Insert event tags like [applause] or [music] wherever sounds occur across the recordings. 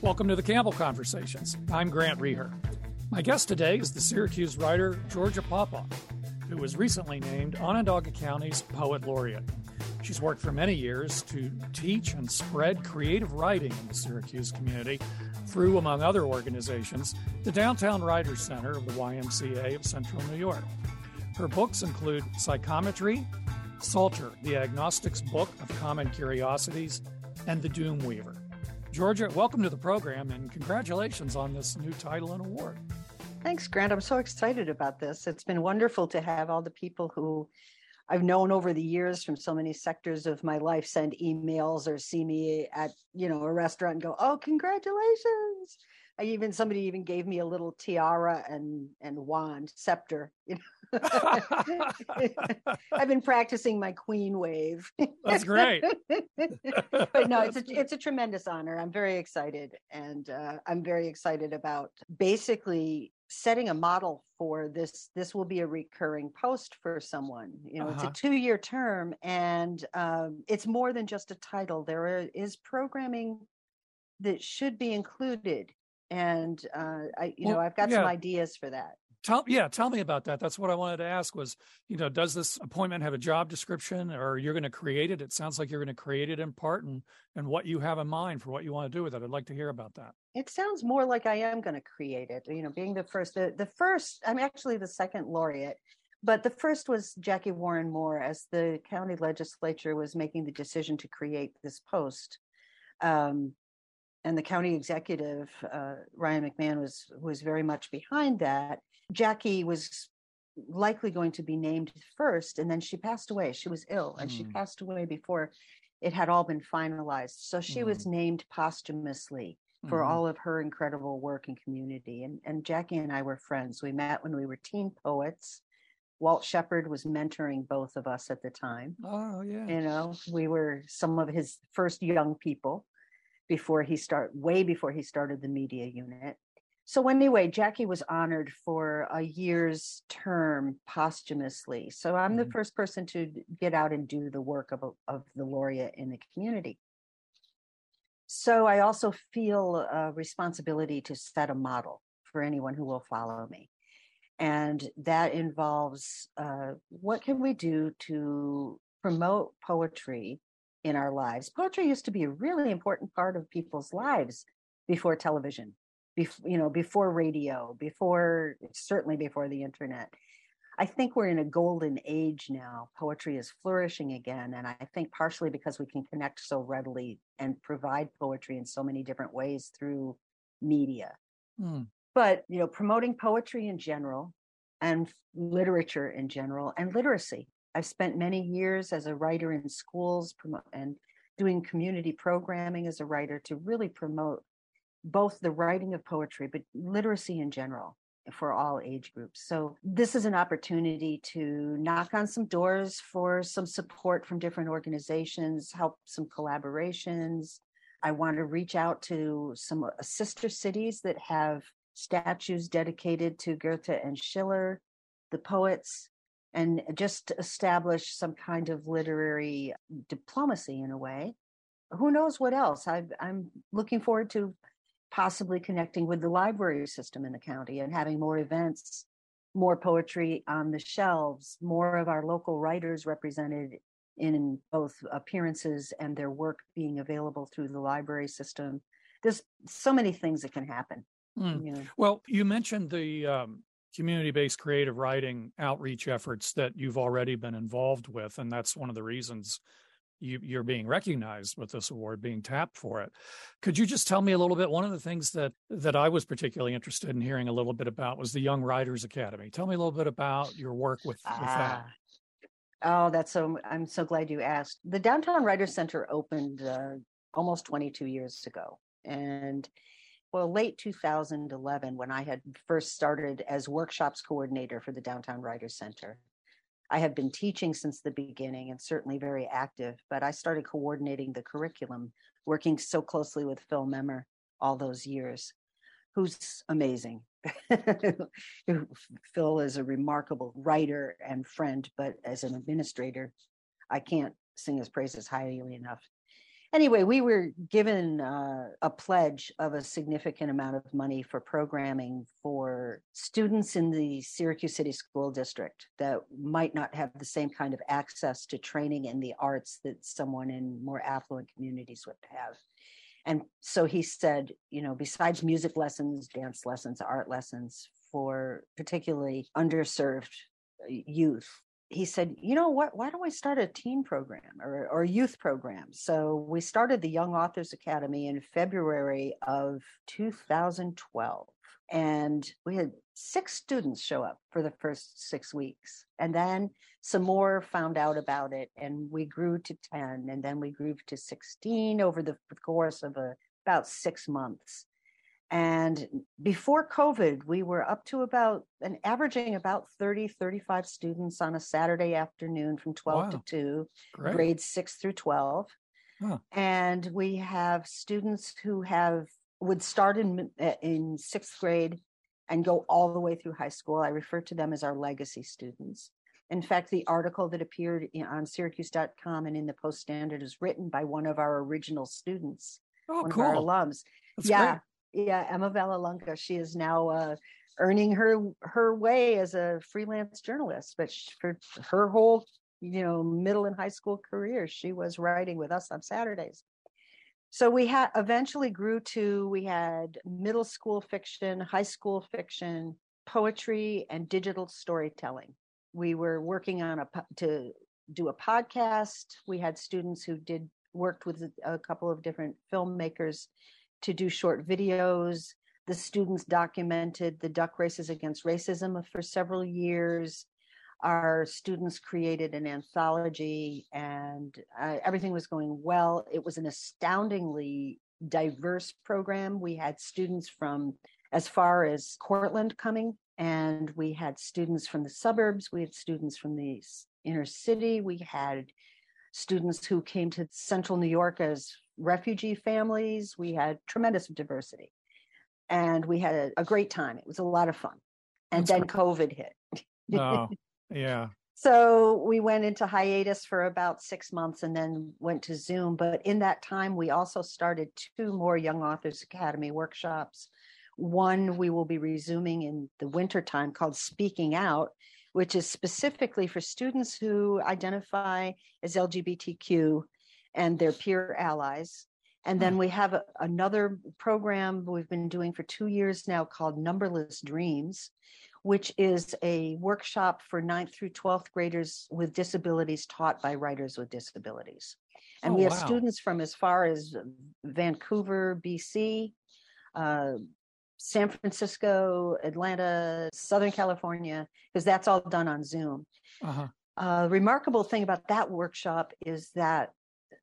Welcome to the Campbell Conversations. I'm Grant Reeher. My guest today is the Syracuse writer Georgia Popoff, who was recently named Onondaga County's Poet Laureate. She's worked for many years to teach and spread creative writing in the Syracuse community through, among other organizations, the Downtown Writers Center of the YMCA of Central New York. Her books include Psychometry, Psalter, the Agnostic's Book of Common Curiosities, and The Doom Weaver. Georgia, welcome to the program and congratulations on this new title and award. Thanks, Grant. I'm so excited about this. It's been wonderful to have all the people who I've known over the years from so many sectors of my life send emails or see me at, you know, a restaurant and go, "Oh, congratulations." I even somebody even gave me a little tiara and and wand scepter. [laughs] You know, [laughs] I've been practicing my queen wave. That's great. [laughs] but no, it's a it's a tremendous honor. I'm very excited, and uh, I'm very excited about basically setting a model for this. This will be a recurring post for someone. You know, uh-huh. it's a two year term, and um, it's more than just a title. There is programming that should be included and uh, I, you well, know, I've got yeah. some ideas for that. Tell yeah, tell me about that. That's what I wanted to ask. Was you know, does this appointment have a job description, or you're going to create it? It sounds like you're going to create it in part, and and what you have in mind for what you want to do with it. I'd like to hear about that. It sounds more like I am going to create it. You know, being the first, the, the first. I'm actually the second laureate, but the first was Jackie Warren Moore as the county legislature was making the decision to create this post. Um, and the county executive uh, Ryan McMahon was was very much behind that. Jackie was likely going to be named first, and then she passed away. She was ill, and mm. she hmm. passed away before it had all been finalized. So she mm. was hmm. named posthumously for mm. all of her incredible work and community. And and Jackie and I were friends. We met when we were teen poets. Walt Shepard was mentoring both of us at the time. Oh yeah. You know, we were some of his first young people before he start way before he started the media unit. So anyway, Jackie was honored for a year's term posthumously. So I'm mm-hmm. the first person to get out and do the work of, of the laureate in the community. So I also feel a responsibility to set a model for anyone who will follow me. And that involves uh, what can we do to promote poetry in our lives. Poetry used to be a really important part of people's lives before television, before, you know, before radio, before certainly before the internet. I think we're in a golden age now. Poetry is flourishing again. And I think partially because we can connect so readily and provide poetry in so many different ways through media. Mm. But, you know, promoting poetry in general and literature in general and literacy. I've spent many years as a writer in schools and doing community programming as a writer to really promote both the writing of poetry, but literacy in general for all age groups. So this is an opportunity to knock on some doors for some support from different organizations, help some collaborations. I want to reach out to some uh, sister cities that have statues dedicated to Goethe and Schiller, the poets, and just establish some kind of literary diplomacy in a way. Who knows what else? i am looking forward to possibly connecting with the library system in the county and having more events, more poetry on the shelves, more of our local writers represented in both appearances and their work being available through the library system. There's so many things that can happen. Mm. You know. Well, you mentioned the um, community based creative writing outreach efforts that you've already been involved with. And that's one of the reasons you, are being recognized with this award, being tapped for it. Could you just tell me a little bit? One of the things that that I was particularly interested in hearing a little bit about was the Young Writers Academy. Tell me a little bit about your work with, with that. Ah. Oh, that's so. I'm so glad you asked. The Downtown Writers Center opened uh, almost 22 years ago, and well, late 2011, when I had first started as workshops coordinator for the Downtown Writers Center. I have been teaching since the beginning and certainly very active, but I started coordinating the curriculum, working so closely with Phil Memmer all those years, who's amazing. [laughs] Phil is a remarkable writer and friend, but as an administrator, I can't sing his praises highly enough. Anyway, we were given uh, a pledge of a significant amount of money for programming for students in the Syracuse City School District that might not have the same kind of access to training in the arts that someone in more affluent communities would have. And so he said, you know, besides music lessons, dance lessons, art lessons for particularly underserved uh, youth, he said, you know what, why don't we start a teen program or, or youth program? So we started the Young Authors Academy in February of 2012. And we had six students show up for the first six weeks. And then some more found out about it. And we grew to 10. And then we grew to 16 over the course of a, about six months. And before COVID, we were up to about an averaging about 30, 35 students on a Saturday afternoon from 12 wow. to 2, Great. grades 6 through 12. Huh. And we have students who have would start in eh, in 6th grade and go all the way through high school. I refer to them as our legacy students. In fact, the article that appeared on Syracuse.com and in the Post Standard is written by one of our original students, oh, one cool. of our alums. That's yeah, great yeah, Emma Vallelonga. She is now uh, earning her her way as a freelance journalist, but she, for her whole you know middle and high school career, she was writing with us on Saturdays. So we had eventually grew to we had middle school fiction, high school fiction, poetry, and digital storytelling. We were working on a to do a podcast. We had students who did worked with a couple of different filmmakers to do short videos. The students documented the duck races against racism for several years. Our students created an anthology and uh, everything was going well. It was an astoundingly diverse program. We had students from as far as Cortland coming, and we had students from the suburbs, we had students from the inner city, we had students who came to central New York as refugee families. We had tremendous diversity and we had a, a great time. It was a lot of fun. And That's then great. COVID hit. oh, [laughs] yeah. So we went into hiatus for about six months and then went to Zoom. But in that time, we also started two more Young Authors Academy workshops. One we will be resuming in the winter time called Speaking Out, which is specifically for students who identify as LGBTQ and their peer allies. And then we have a, another program we've been doing for two years now called Numberless Dreams, which is a workshop for ninth through 12th graders with disabilities taught by writers with disabilities. And oh, we have wow. students from as far as Vancouver, BC, uh, San Francisco, Atlanta, Southern California, because that's all done on Zoom. Uh-huh. Uh, remarkable thing about that workshop is that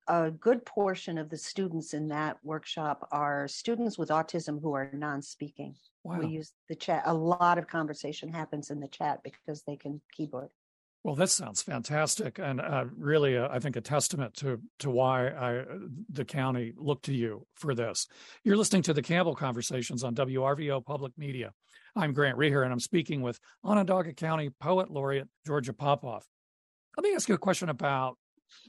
a good portion of the students in that workshop are students with autism who are non-speaking. Wow. We use the chat. A lot of conversation happens in the chat because they can keyboard. Well, this sounds fantastic, and uh, really, uh, I think a testament to to why I, the county looked to you for this. You're listening to the Campbell Conversations on WRVO Public Media. I'm Grant Reeher, and I'm speaking with Onondaga County Poet Laureate Georgia Popoff. Let me ask you a question about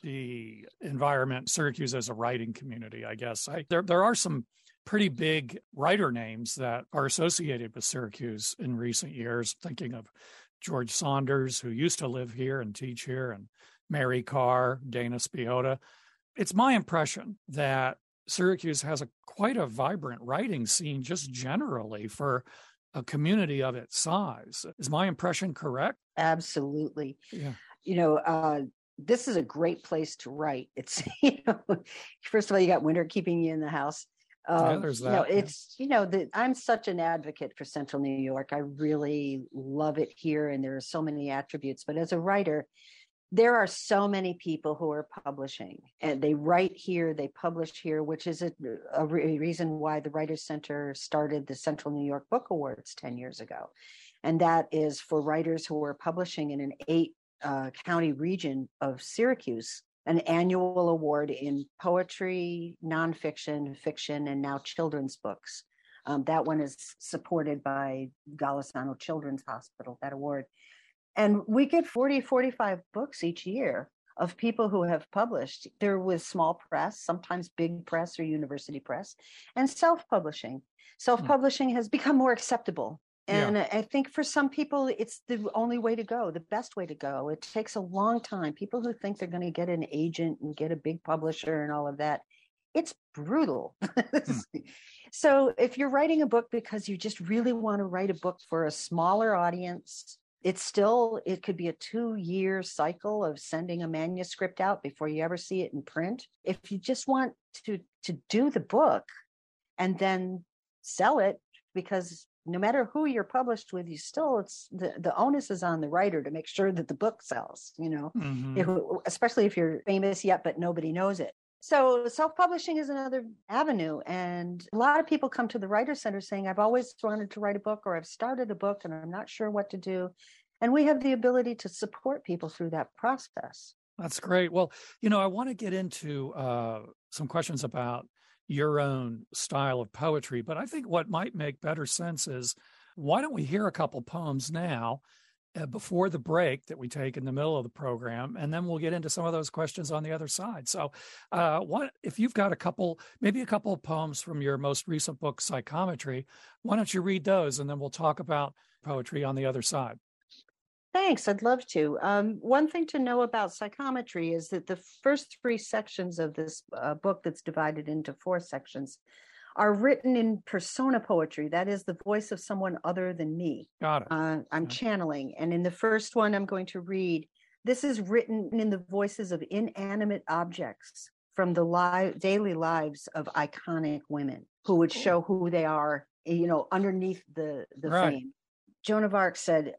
the environment, Syracuse as a writing community, I guess. I, there, there are some pretty big writer names that are associated with Syracuse in recent years, thinking of George Saunders, who used to live here and teach here, and Mary Karr, Dana Spiotta. It's my impression that Syracuse has a quite a vibrant writing scene just generally for a community of its size. Is my impression correct? Absolutely. Yeah. You know, uh, this is a great place to write. It's [laughs] you know, first of all, you got winter keeping you in the house. Um, yeah. You know, it's you know that I'm such an advocate for Central New York. I really love it here, and there are so many attributes. But as a writer, there are so many people who are publishing, and they write here, they publish here, which is a, a reason why the Writers Center started the Central New York Book Awards ten years ago, and that is for writers who are publishing in an eight uh, county region of Syracuse an annual award in poetry, nonfiction, fiction, and now children's books. Um, that one is supported by Golisano Children's Hospital, that award. And we get 40, 45 books each year. of people who have published. There with small press, sometimes big press or university press, and self publishing. Self publishing has become more acceptable. And yeah. I think for some people, it's the only way to go, the best way to go. It takes a long time. People who think they're going to get an agent and get a big publisher and all of that, it's brutal. Hmm. [laughs] so if you're writing a book because you just really want to write a book for a smaller audience, it's still it could be a two year cycle of sending a manuscript out before you ever see it in print if you just want to to do the book and then sell it because no matter who you're published with you still it's the, the onus is on the writer to make sure that the book sells you know? Mm-hmm. if, especially if you're famous yet but nobody knows it. So self-publishing is another avenue and a lot of people come to the writer center saying i've always wanted to write a book or i've started a book and i'm not sure what to do. And we have the ability to support people through that process. That's great. Well you know i want to get into uh, some questions about your own style of poetry but i think what might make better sense is why don't we hear a couple poems now uh, before the break that we take in the middle of the program, and then we'll get into some of those questions on the other side. So, uh, what if you've got a couple, maybe a couple of poems from your most recent book, Psychometry? Why don't you read those, and then we'll talk about poetry on the other side. Thanks, I'd love to. Um, one thing to know about psychometry is that the first three sections of this uh, book, that's divided into four sections, are written in persona poetry. That is the voice of someone other than me. Got it. Uh, I'm channeling. And in the first one, I'm going to read this is written in the voices of inanimate objects from the li- daily lives of iconic women who would show who they are, you know, underneath the, the right. fame. Joan of Arc said,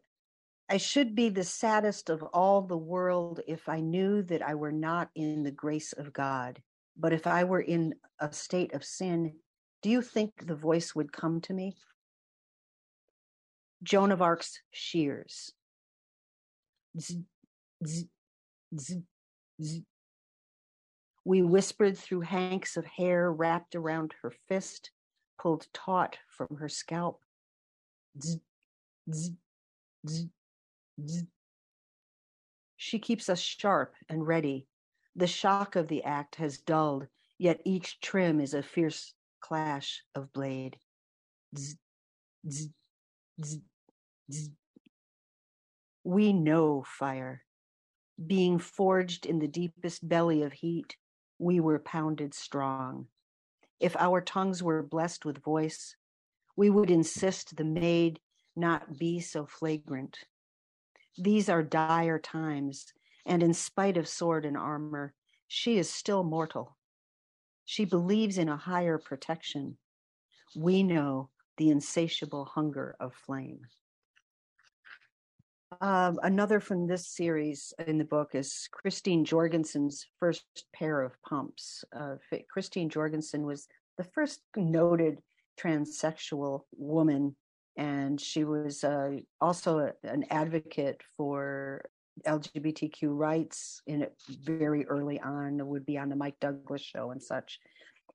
I should be the saddest of all the world if I knew that I were not in the grace of God. But if I were in a state of sin, do you think the voice would come to me? Joan of Arc's shears. Z, z, z, we whispered through hanks of hair wrapped around her fist, pulled taut from her scalp. She keeps us sharp and ready. The shock of the act has dulled, yet each trim is a fierce clash of blade. Zzz, zzz, zzz, we know fire. Being forged in the deepest belly of heat, we were pounded strong. If our tongues were blessed with voice, we would insist the maid not be so flagrant. These are dire times, and in spite of sword and armor, she is still mortal. She believes in a higher protection. We know the insatiable hunger of flame. Um, another from this series in the book is Christine Jorgensen's first pair of pumps. Uh, Christine Jorgensen was the first noted transsexual woman, and she was uh, also a, an advocate for LGBTQ rights in very early on. Would be on the Mike Douglas show and such.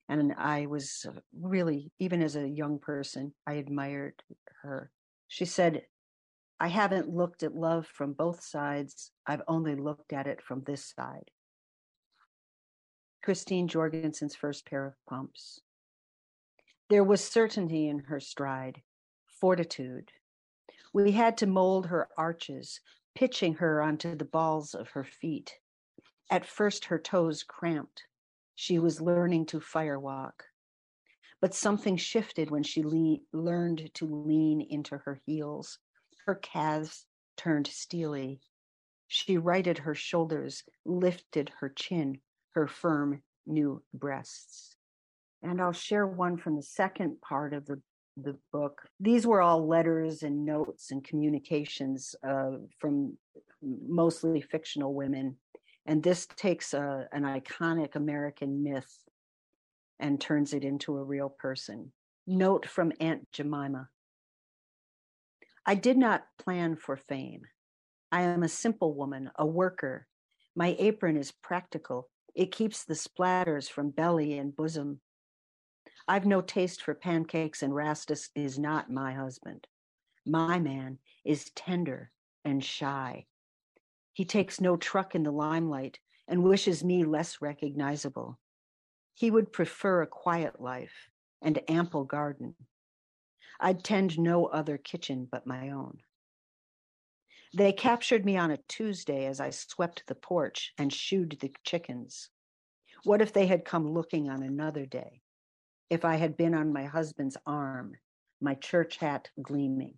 And I was really, even as a young person, I admired her. She said, I haven't looked at love from both sides. I've only looked at it from this side. Christine Jorgensen's first pair of pumps. There was certainty in her stride, fortitude. We had to mold her arches, pitching her onto the balls of her feet. At first, her toes cramped. She was learning to firewalk. But something shifted when she le- learned to lean into her heels. Her calves turned steely. She righted her shoulders, lifted her chin, her firm new breasts. And I'll share one from the second part of the the book. These were all letters and notes and communications uh, from mostly fictional women. And this takes a, an iconic American myth and turns it into a real person. Note from Aunt Jemima I did not plan for fame. I am a simple woman, a worker. My apron is practical. It keeps the splatters from belly and bosom. I've no taste for pancakes, and Rastus is not my husband. My man is tender and shy. He takes no truck in the limelight, and wishes me less recognizable. He would prefer a quiet life and ample garden. I'd tend no other kitchen but my own. They captured me on a Tuesday as I swept the porch and shooed the chickens. What if they had come looking on another day? If I had been on my husband's arm, my church hat gleaming.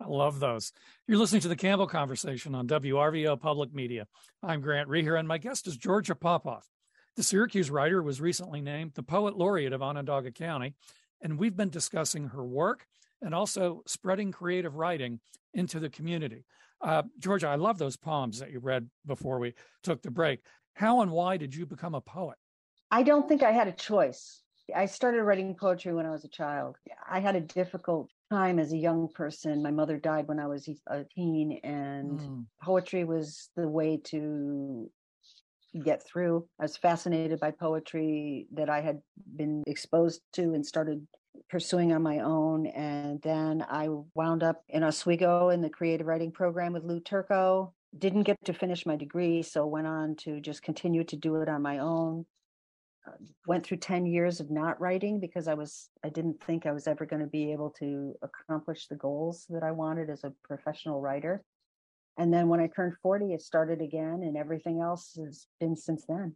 I love those. You're listening to the Campbell Conversation on WRVO Public Media. I'm Grant Reeher, and my guest is Georgia Popoff. The Syracuse writer was recently named the Poet Laureate of Onondaga County, and we've been discussing her work and also spreading creative writing into the community. Uh, Georgia, I love those poems that you read before we took the break. How and why did you become a poet? I don't think I had a choice. I started writing poetry when I was a child. I had a difficult time as a young person. My mother died when I was a teen, and mm. poetry was the way to get through. I was fascinated by poetry that I had been exposed to and started pursuing on my own. And then I wound up in Oswego in the creative writing program with Lou Turco. Didn't get to finish my degree, so went on to just continue to do it on my own. Went through 10 years of not writing because I was I didn't think I was ever going to be able to accomplish the goals that I wanted as a professional writer. And then when I turned 40, it started again, and everything else has been since then.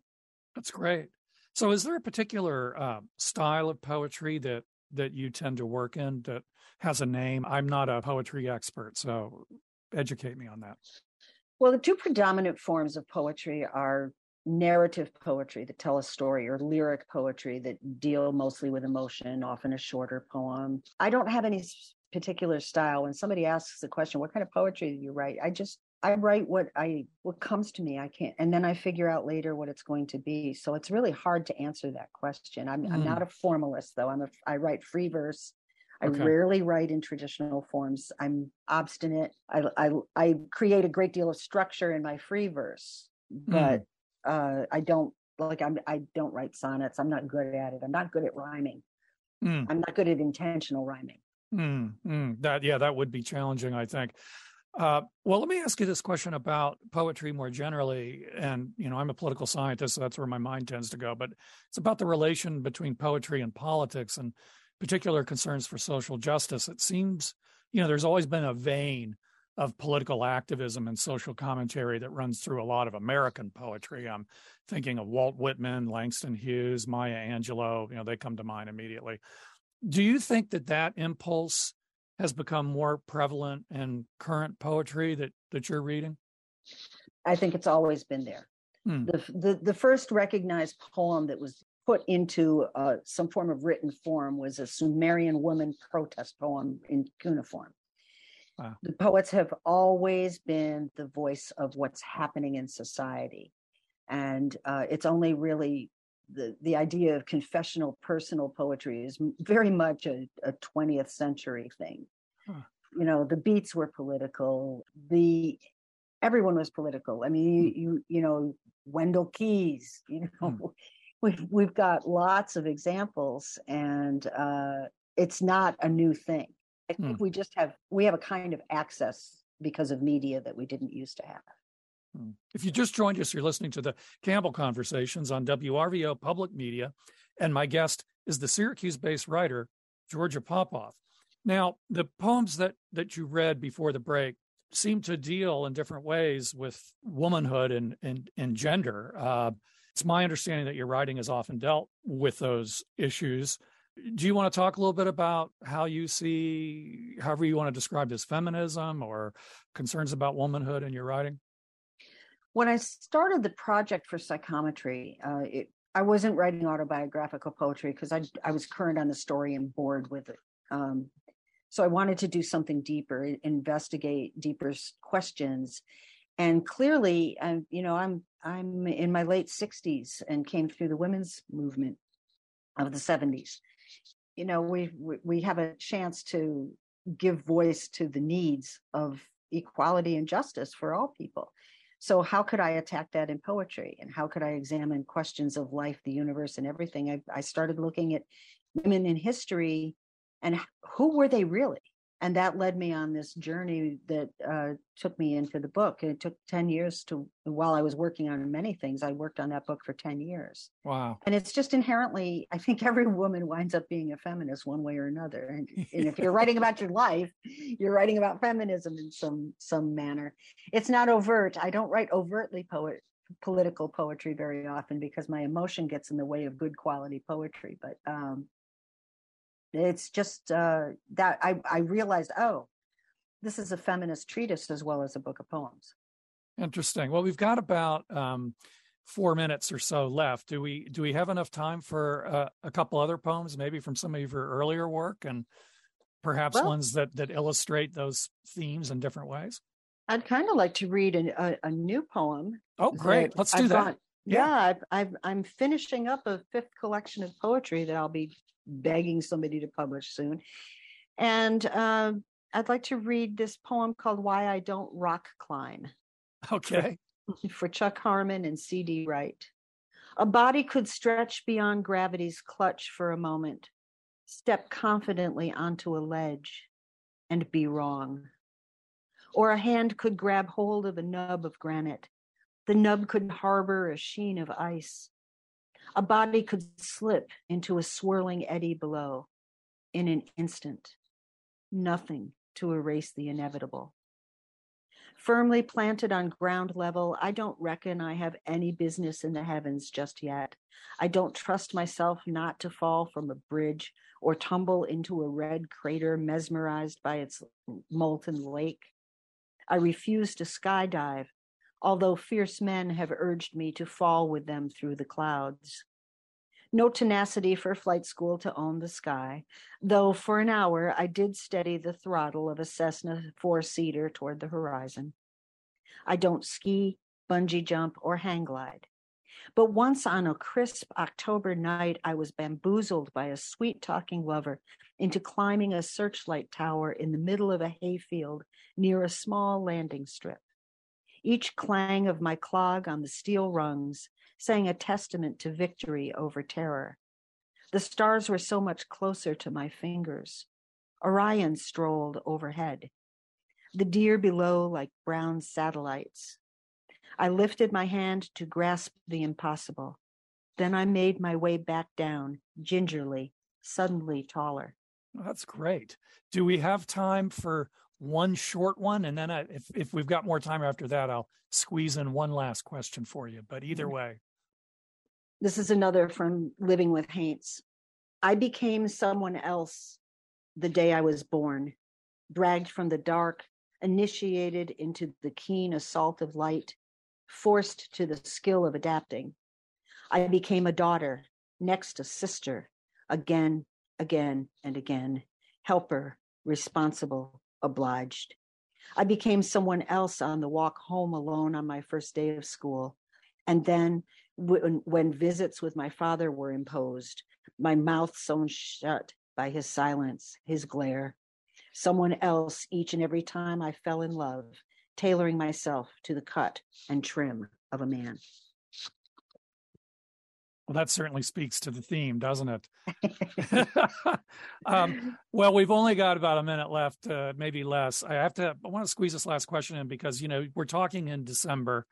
That's great. So, is there a particular uh, style of poetry that that you tend to work in that has a name? I'm not a poetry expert, so educate me on that. Well, the two predominant forms of poetry are narrative poetry that tell a story or lyric poetry that deal mostly with emotion, often a shorter poem. I don't have any particular style when somebody asks the question what kind of poetry do you write i just i write what i what comes to me i can't and then i figure out later what it's going to be so it's really hard to answer that question i'm, mm. I'm not mm. a formalist though i'm a i write free verse I okay. rarely write in traditional forms. I'm obstinate. I, I, I create a great deal of structure in my free verse, but mm. Uh, I don't like I'm I don't write sonnets. I'm not good at it. I'm not good at rhyming. Mm. I'm not good at intentional rhyming. Mm, mm, that yeah, that would be challenging, I think. Uh, well, let me ask you this question about poetry more generally. And you know, I'm a political scientist, so that's where my mind tends to go. But it's about the relation between poetry and politics, and particular concerns for social justice. It seems, you know, there's always been a vein of political activism and social commentary that runs through a lot of American poetry. I'm thinking of Walt Whitman, Langston Hughes, Maya Angelou. You know, they come to mind immediately. Do you think that that impulse has become more prevalent in current poetry that that you're reading? I think it's always been there. Hmm. The, the the first recognized poem that was put into uh, some form of written form was a Sumerian woman protest poem in cuneiform. Wow. The poets have always been the voice of what's happening in society, and uh, it's only really the, the idea of confessional personal poetry is very much a, a 20th century thing. Huh. You know, the beats were political. The everyone was political. I mean, you hmm. you, you know, Wendell Keys. You [laughs] know, hmm. we've we've got lots of examples, and uh, it's not a new thing. I think hmm. we just have we have a kind of access because of media that we didn't used to have. Hmm. If you just joined us, you're listening to the Campbell Conversations on WRVO Public Media, and my guest is the Syracuse-based writer Georgia Popoff. Now, the poems that that you read before the break seem to deal in different ways with womanhood and and, and gender. Uh, it's my understanding that your writing has often dealt with those issues. Do you want to talk a little bit about how you see, however you want to describe this, feminism or concerns about womanhood in your writing? when I started the project for psychometry, uh, it, I wasn't writing autobiographical poetry because I I was current on the story and bored with it. Um, so I wanted to do something deeper, investigate deeper questions, and clearly, I'm you know I'm I'm in my late sixties and came through the women's movement of the seventies. You know, we we have a chance to give voice to the needs of equality and justice for all people so, how could I attack that in poetry? And how could I examine questions of life, the universe, and everything? I, I started looking at women in history and who were they really? And that led me on this journey that uh, took me into the book and it took 10 years to while i was working on many things i worked on that book for 10 years. Wow. And it's just inherently i think every woman winds up being a feminist one way or another and, and if you're writing about your life you're writing about feminism in some some manner. It's not overt i don't write overtly poet political poetry very often because my emotion gets in the way of good quality poetry but um it's just uh, that I, I realized, oh, this is a feminist treatise as well as a book of poems. Interesting. Well, we've got about um, four minutes or so left. Do we do we have enough time for uh, a couple other poems, maybe from some of your earlier work, and perhaps well, ones that that illustrate those themes in different ways? I'd kind of like to read a, a, a new poem. Oh, great! Let's do I've that. Got, yeah, yeah i am finishing up a fifth collection of poetry that I'll be begging somebody to publish soon. And uh, I'd like to read this poem called Why I Don't Rock Climb. Okay. For, [laughs] for Chuck Harmon and C.D. Wright. A body could stretch beyond gravity's clutch for a moment, step confidently onto a ledge, and be wrong. Or a hand could grab hold of a nub of granite. The nub could harbor a sheen of ice, a body could slip into a swirling eddy below in an instant. Nothing to erase the inevitable. Firmly planted on ground level, I don't reckon I have any business in the heavens just yet. I don't trust myself not to fall from a bridge or tumble into a red crater mesmerized by its molten lake. I refuse to skydive although fierce men have urged me to fall with them through the clouds. No tenacity for flight school to own the sky, though for an hour I did steady the throttle of a Cessna four seater toward the horizon. I don't ski, bungee jump, or hang glide. But once on a crisp October night, I was bamboozled by a sweet talking lover into climbing a searchlight tower in the middle of a hayfield near a small landing strip. Each clang of my clog on the steel rungs sang a testament to victory over terror. The stars were so much closer to my fingers. Orion strolled overhead, the deer below like brown satellites. I lifted my hand to grasp the impossible. Then I made my way back down, gingerly, suddenly taller. That's great. Do we have time for one short one, and then I, if if we've got more time after that, I'll squeeze in one last question for you. But either mm-hmm. way, this is another from Living with Haints. I became someone else the day I was born, dragged from the dark, initiated into the keen assault of light, forced to the skill of adapting. I became a daughter, next a sister, again, again, and again, helper, responsible, obliged. I became someone else on the walk home alone on my first day of school. And then when, when visits with my father were imposed, my mouth sewn shut by his silence, his glare. Someone else each and every time I fell in love, tailoring myself to the cut and trim of a man. Well, that certainly speaks to the theme, doesn't it? [laughs] [laughs] um, well, we've only got about a minute left, uh, maybe less. I have to. I want to squeeze this last question in because you know we're talking in December,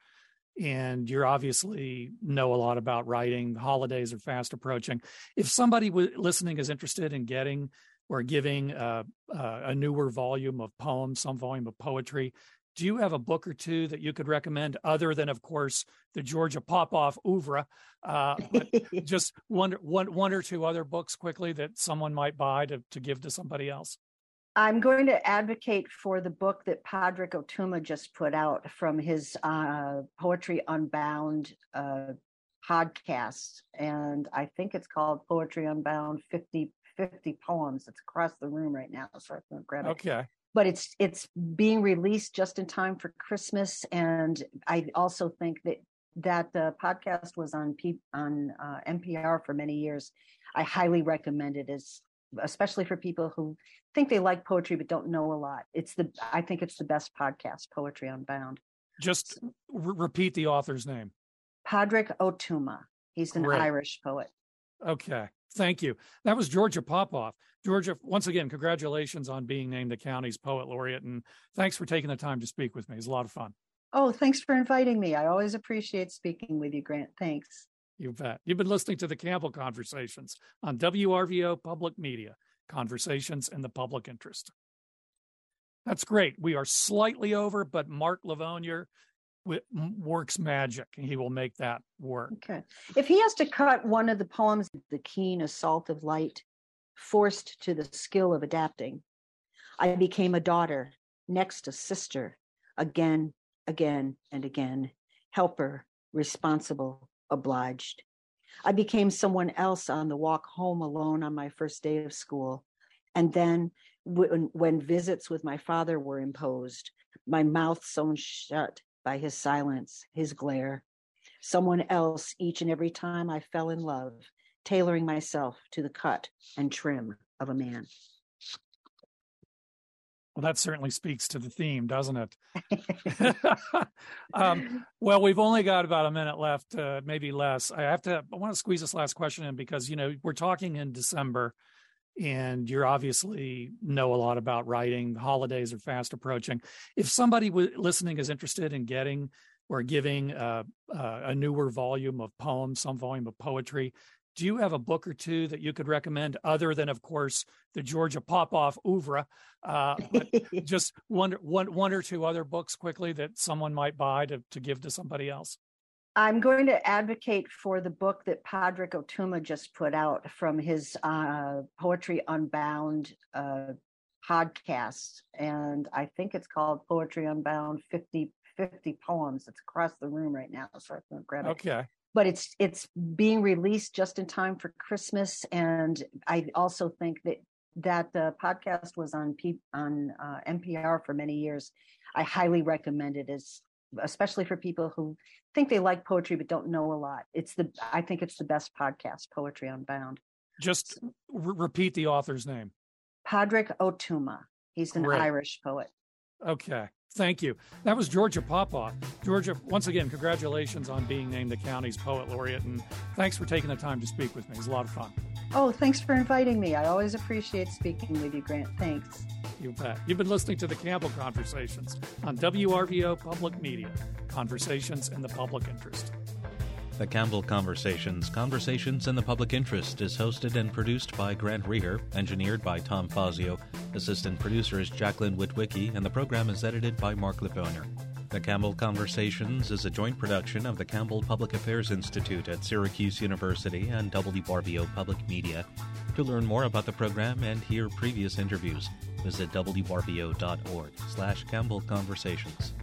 and you're obviously know a lot about writing. The holidays are fast approaching. If somebody w- listening is interested in getting or giving uh, uh, a newer volume of poems, some volume of poetry, do you have a book or two that you could recommend other than of course the georgia popoff oeuvre uh, but [laughs] just one, one, one or two other books quickly that someone might buy to, to give to somebody else? I'm going to advocate for the book that Padraig Ó Tuama just put out from his uh, poetry unbound uh, podcast and i think it's called poetry unbound 50 50 poems. It's across the room right now so i can grab it. Okay but it's it's being released just in time for Christmas. And I also think that that the podcast was on P, on uh, NPR for many years. I highly recommend it, as especially for people who think they like poetry but don't know a lot. It's the I think it's the best podcast, Poetry Unbound. Just r- repeat the author's name. Padraig Ó Tuama. He's an Great. Irish poet. Okay. Thank you. That was Georgia Popoff. Georgia, once again, congratulations on being named the county's poet laureate. And thanks for taking the time to speak with me. It's a lot of fun. Oh, thanks for inviting me. I always appreciate speaking with you, Grant. Thanks. You bet. You've been listening to the Campbell Conversations on WRVO Public Media, conversations in the public interest. That's great. We are slightly over, but Mark Livonier works magic. And he will make that work. Okay. If he has to cut one of the poems, The Keen Assault of Light, forced to the skill of adapting, I became a daughter, next a sister, again, again, and again, helper, responsible, obliged. I became someone else on the walk home alone on my first day of school. And then when, when visits with my father were imposed, my mouth sewn shut by his silence, his glare. Someone else each and every time I fell in love, tailoring myself to the cut and trim of a man. Well, that certainly speaks to the theme, doesn't it? [laughs] [laughs] um, well, we've only got about a minute left, uh, maybe less. I have to. I want to squeeze this last question in because you know we're talking in December, and you're obviously know a lot about writing. The holidays are fast approaching. If somebody w- listening is interested in getting or giving uh, uh, a newer volume of poems, some volume of poetry, do you have a book or two that you could recommend other than of course the georgia popoff oeuvre uh, [laughs] just one, one, one or two other books quickly that someone might buy to, to give to somebody else i'm going to advocate for the book that Padraig Ó Tuama just put out from his uh, poetry unbound uh, podcast. And i think it's called poetry unbound 50 50 poems. It's across the room right now so i can grab it. Okay. But it's it's being released just in time for Christmas. And I also think that that the podcast was on P, on uh, NPR for many years. I highly recommend it. As especially for people who think they like poetry but don't know a lot. It's the I think it's the best podcast, Poetry Unbound. Just re- repeat the author's name. Padraig Ó Tuama. He's an Great. Irish poet. Okay. Thank you. That was Georgia Papa. Georgia, once again, congratulations on being named the county's poet laureate, and thanks for taking the time to speak with me. It was a lot of fun. Oh, thanks for inviting me. I always appreciate speaking with you, Grant. Thanks. You bet. You've been listening to the Campbell Conversations on WRVO Public Media, conversations in the public interest. The Campbell Conversations, Conversations in the Public Interest, is hosted and produced by Grant Reeher, engineered by Tom Fazio, assistant producer is Jacqueline Witwicky, and the program is edited by Mark Livonier. The Campbell Conversations is a joint production of the Campbell Public Affairs Institute at Syracuse University and WRVO Public Media. To learn more about the program and hear previous interviews, visit wrvo.org slash Campbell Conversations.